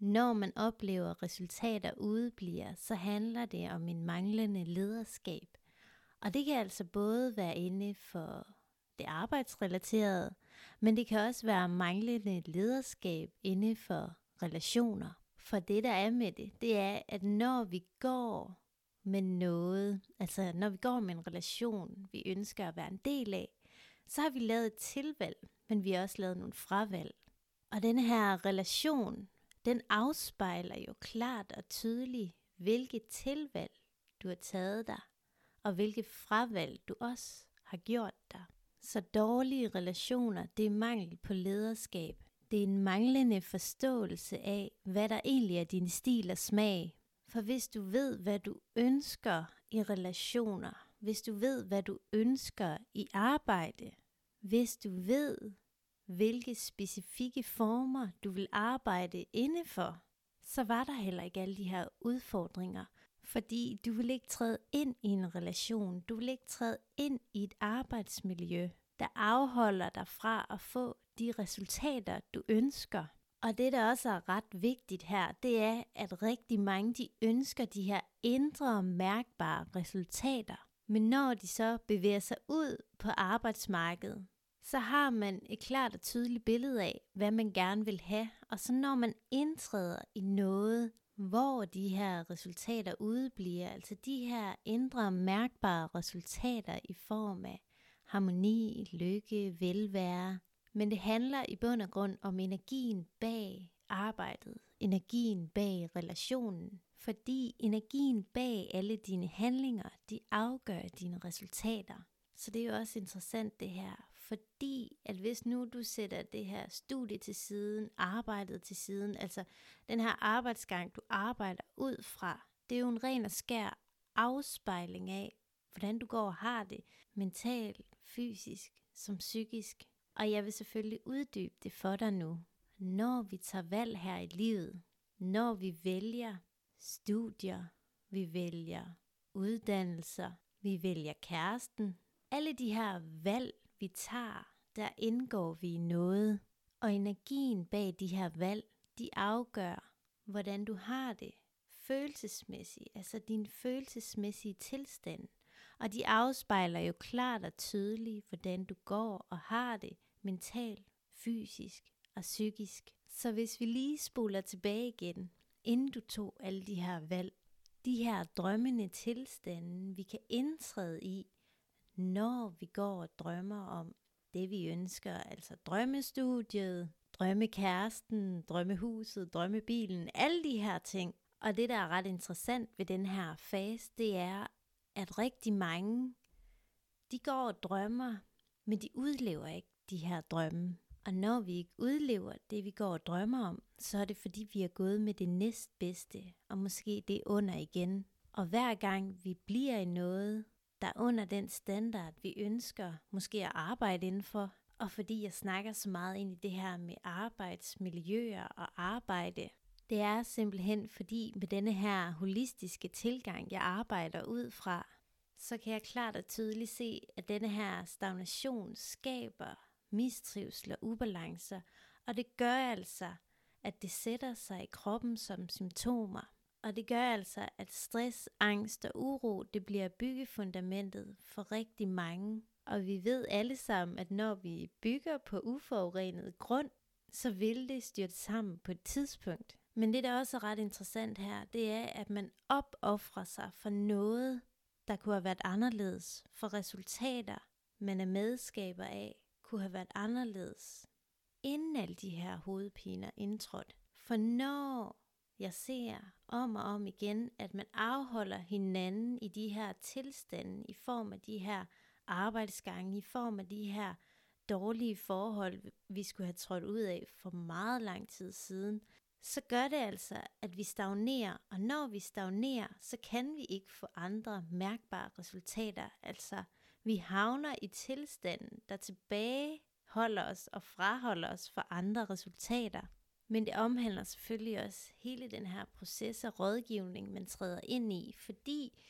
Når man oplever, at resultater udebliver, så handler det om en manglende lederskab. Og det kan altså både være inde for det arbejdsrelaterede, men det kan også være manglende lederskab inde for relationer. For det, der er med det, det er, at når vi går med noget, altså når vi går med en relation, vi ønsker at være en del af, så har vi lavet et tilvalg, men vi har også lavet nogle fravalg. Og den her relation, den afspejler jo klart og tydeligt, hvilke tilvalg du har taget dig, og hvilke fravalg du også har gjort dig. Så dårlige relationer, det er mangel på lederskab. Det er en manglende forståelse af, hvad der egentlig er din stil og smag. For hvis du ved, hvad du ønsker i relationer, hvis du ved, hvad du ønsker i arbejde, hvis du ved, hvilke specifikke former du vil arbejde indenfor, så var der heller ikke alle de her udfordringer, fordi du vil ikke træde ind i en relation, du vil ikke træde ind i et arbejdsmiljø, der afholder dig fra at få de resultater, du ønsker. Og det, der også er ret vigtigt her, det er, at rigtig mange de ønsker de her indre mærkbare resultater. Men når de så bevæger sig ud på arbejdsmarkedet, så har man et klart og tydeligt billede af, hvad man gerne vil have. Og så når man indtræder i noget, hvor de her resultater udebliver, altså de her indre mærkbare resultater i form af harmoni, lykke, velvære. Men det handler i bund og grund om energien bag arbejdet, energien bag relationen, fordi energien bag alle dine handlinger, de afgør dine resultater. Så det er jo også interessant det her, fordi at hvis nu du sætter det her studie til siden, arbejdet til siden, altså den her arbejdsgang, du arbejder ud fra, det er jo en ren og skær afspejling af, hvordan du går og har det mentalt, fysisk som psykisk. Og jeg vil selvfølgelig uddybe det for dig nu. Når vi tager valg her i livet, når vi vælger studier, vi vælger uddannelser, vi vælger kæresten, alle de her valg, vi tager, der indgår vi i noget. Og energien bag de her valg, de afgør, hvordan du har det følelsesmæssigt, altså din følelsesmæssige tilstand. Og de afspejler jo klart og tydeligt, hvordan du går og har det mentalt, fysisk og psykisk. Så hvis vi lige spoler tilbage igen, inden du tog alle de her valg, de her drømmende tilstande, vi kan indtræde i, når vi går og drømmer om det, vi ønsker, altså drømmestudiet, drømmekæresten, drømmehuset, drømmebilen, alle de her ting. Og det, der er ret interessant ved den her fase, det er, at rigtig mange, de går og drømmer, men de udlever ikke de her drømme. Og når vi ikke udlever det, vi går og drømmer om, så er det fordi, vi er gået med det næstbedste, og måske det under igen. Og hver gang vi bliver i noget, der er under den standard, vi ønsker måske at arbejde indenfor, og fordi jeg snakker så meget ind i det her med arbejdsmiljøer og arbejde, det er simpelthen fordi med denne her holistiske tilgang, jeg arbejder ud fra, så kan jeg klart og tydeligt se, at denne her stagnation skaber mistrivsel og ubalancer, og det gør altså, at det sætter sig i kroppen som symptomer. Og det gør altså, at stress, angst og uro, det bliver byggefundamentet for rigtig mange. Og vi ved alle sammen, at når vi bygger på uforurenet grund, så vil det styrte sammen på et tidspunkt. Men det, der også er ret interessant her, det er, at man opoffrer sig for noget, der kunne have været anderledes, for resultater, man er medskaber af, kunne have været anderledes, inden alle de her hovedpiner indtrådte. For når jeg ser om og om igen, at man afholder hinanden i de her tilstande, i form af de her arbejdsgange, i form af de her dårlige forhold, vi skulle have trådt ud af for meget lang tid siden, så gør det altså, at vi stagnerer, og når vi stagnerer, så kan vi ikke få andre mærkbare resultater. Altså, vi havner i tilstanden, der tilbage holder os og fraholder os for andre resultater. Men det omhandler selvfølgelig også hele den her proces af rådgivning, man træder ind i, fordi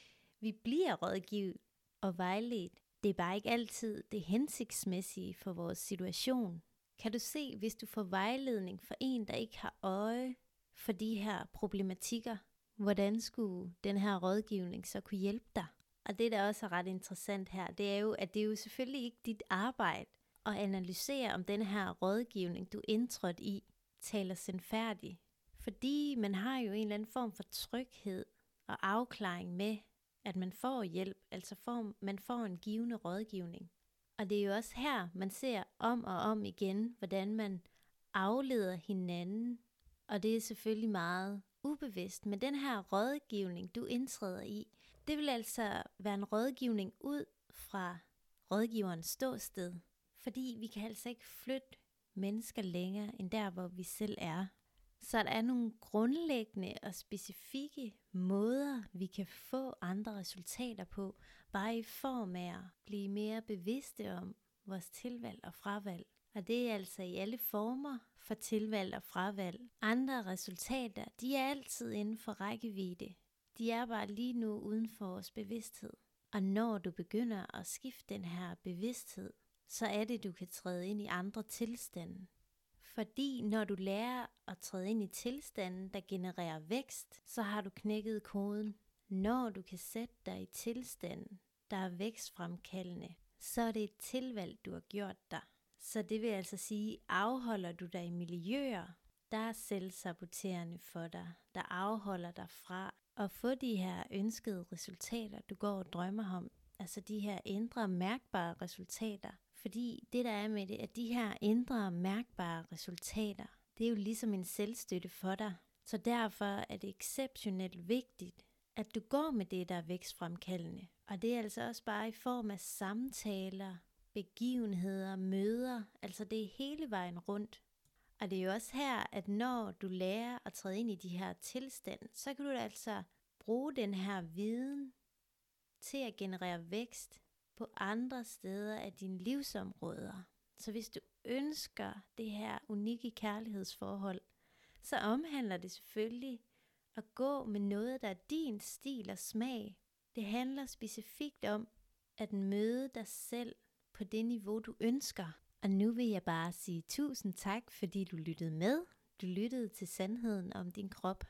vi bliver rådgivet og vejledt. Det er bare ikke altid det hensigtsmæssige for vores situation. Kan du se, hvis du får vejledning for en, der ikke har øje for de her problematikker. Hvordan skulle den her rådgivning så kunne hjælpe dig? Og det, der også er ret interessant her, det er jo, at det er jo selvfølgelig ikke dit arbejde at analysere, om den her rådgivning, du indtrådt i, taler sandfærdig. Fordi man har jo en eller anden form for tryghed og afklaring med, at man får hjælp, altså får, man får en givende rådgivning. Og det er jo også her, man ser om og om igen, hvordan man afleder hinanden. Og det er selvfølgelig meget ubevidst, men den her rådgivning, du indtræder i, det vil altså være en rådgivning ud fra rådgiverens ståsted. Fordi vi kan altså ikke flytte mennesker længere end der, hvor vi selv er. Så der er nogle grundlæggende og specifikke måder, vi kan få andre resultater på, bare i form af at blive mere bevidste om vores tilvalg og fravalg. Og det er altså i alle former for tilvalg og fravalg. Andre resultater, de er altid inden for rækkevidde. De er bare lige nu uden for vores bevidsthed. Og når du begynder at skifte den her bevidsthed, så er det, du kan træde ind i andre tilstande. Fordi når du lærer at træde ind i tilstanden, der genererer vækst, så har du knækket koden. Når du kan sætte dig i tilstanden, der er vækstfremkaldende, så er det et tilvalg, du har gjort dig. Så det vil altså sige, afholder du dig i miljøer, der er selvsaboterende for dig, der afholder dig fra at få de her ønskede resultater, du går og drømmer om, altså de her indre mærkbare resultater, fordi det der er med det, at de her indre mærkbare resultater, det er jo ligesom en selvstøtte for dig. Så derfor er det exceptionelt vigtigt, at du går med det, der er vækstfremkaldende. Og det er altså også bare i form af samtaler, begivenheder, møder, altså det er hele vejen rundt. Og det er jo også her, at når du lærer at træde ind i de her tilstand, så kan du altså bruge den her viden til at generere vækst på andre steder af dine livsområder. Så hvis du ønsker det her unikke kærlighedsforhold, så omhandler det selvfølgelig at gå med noget, der er din stil og smag. Det handler specifikt om at møde dig selv på det niveau, du ønsker. Og nu vil jeg bare sige tusind tak, fordi du lyttede med. Du lyttede til sandheden om din krop.